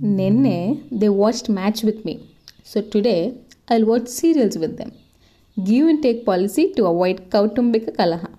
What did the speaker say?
Nene, they watched match with me. So today, I'll watch serials with them. Give and take policy to avoid Kautumbika Kalaha.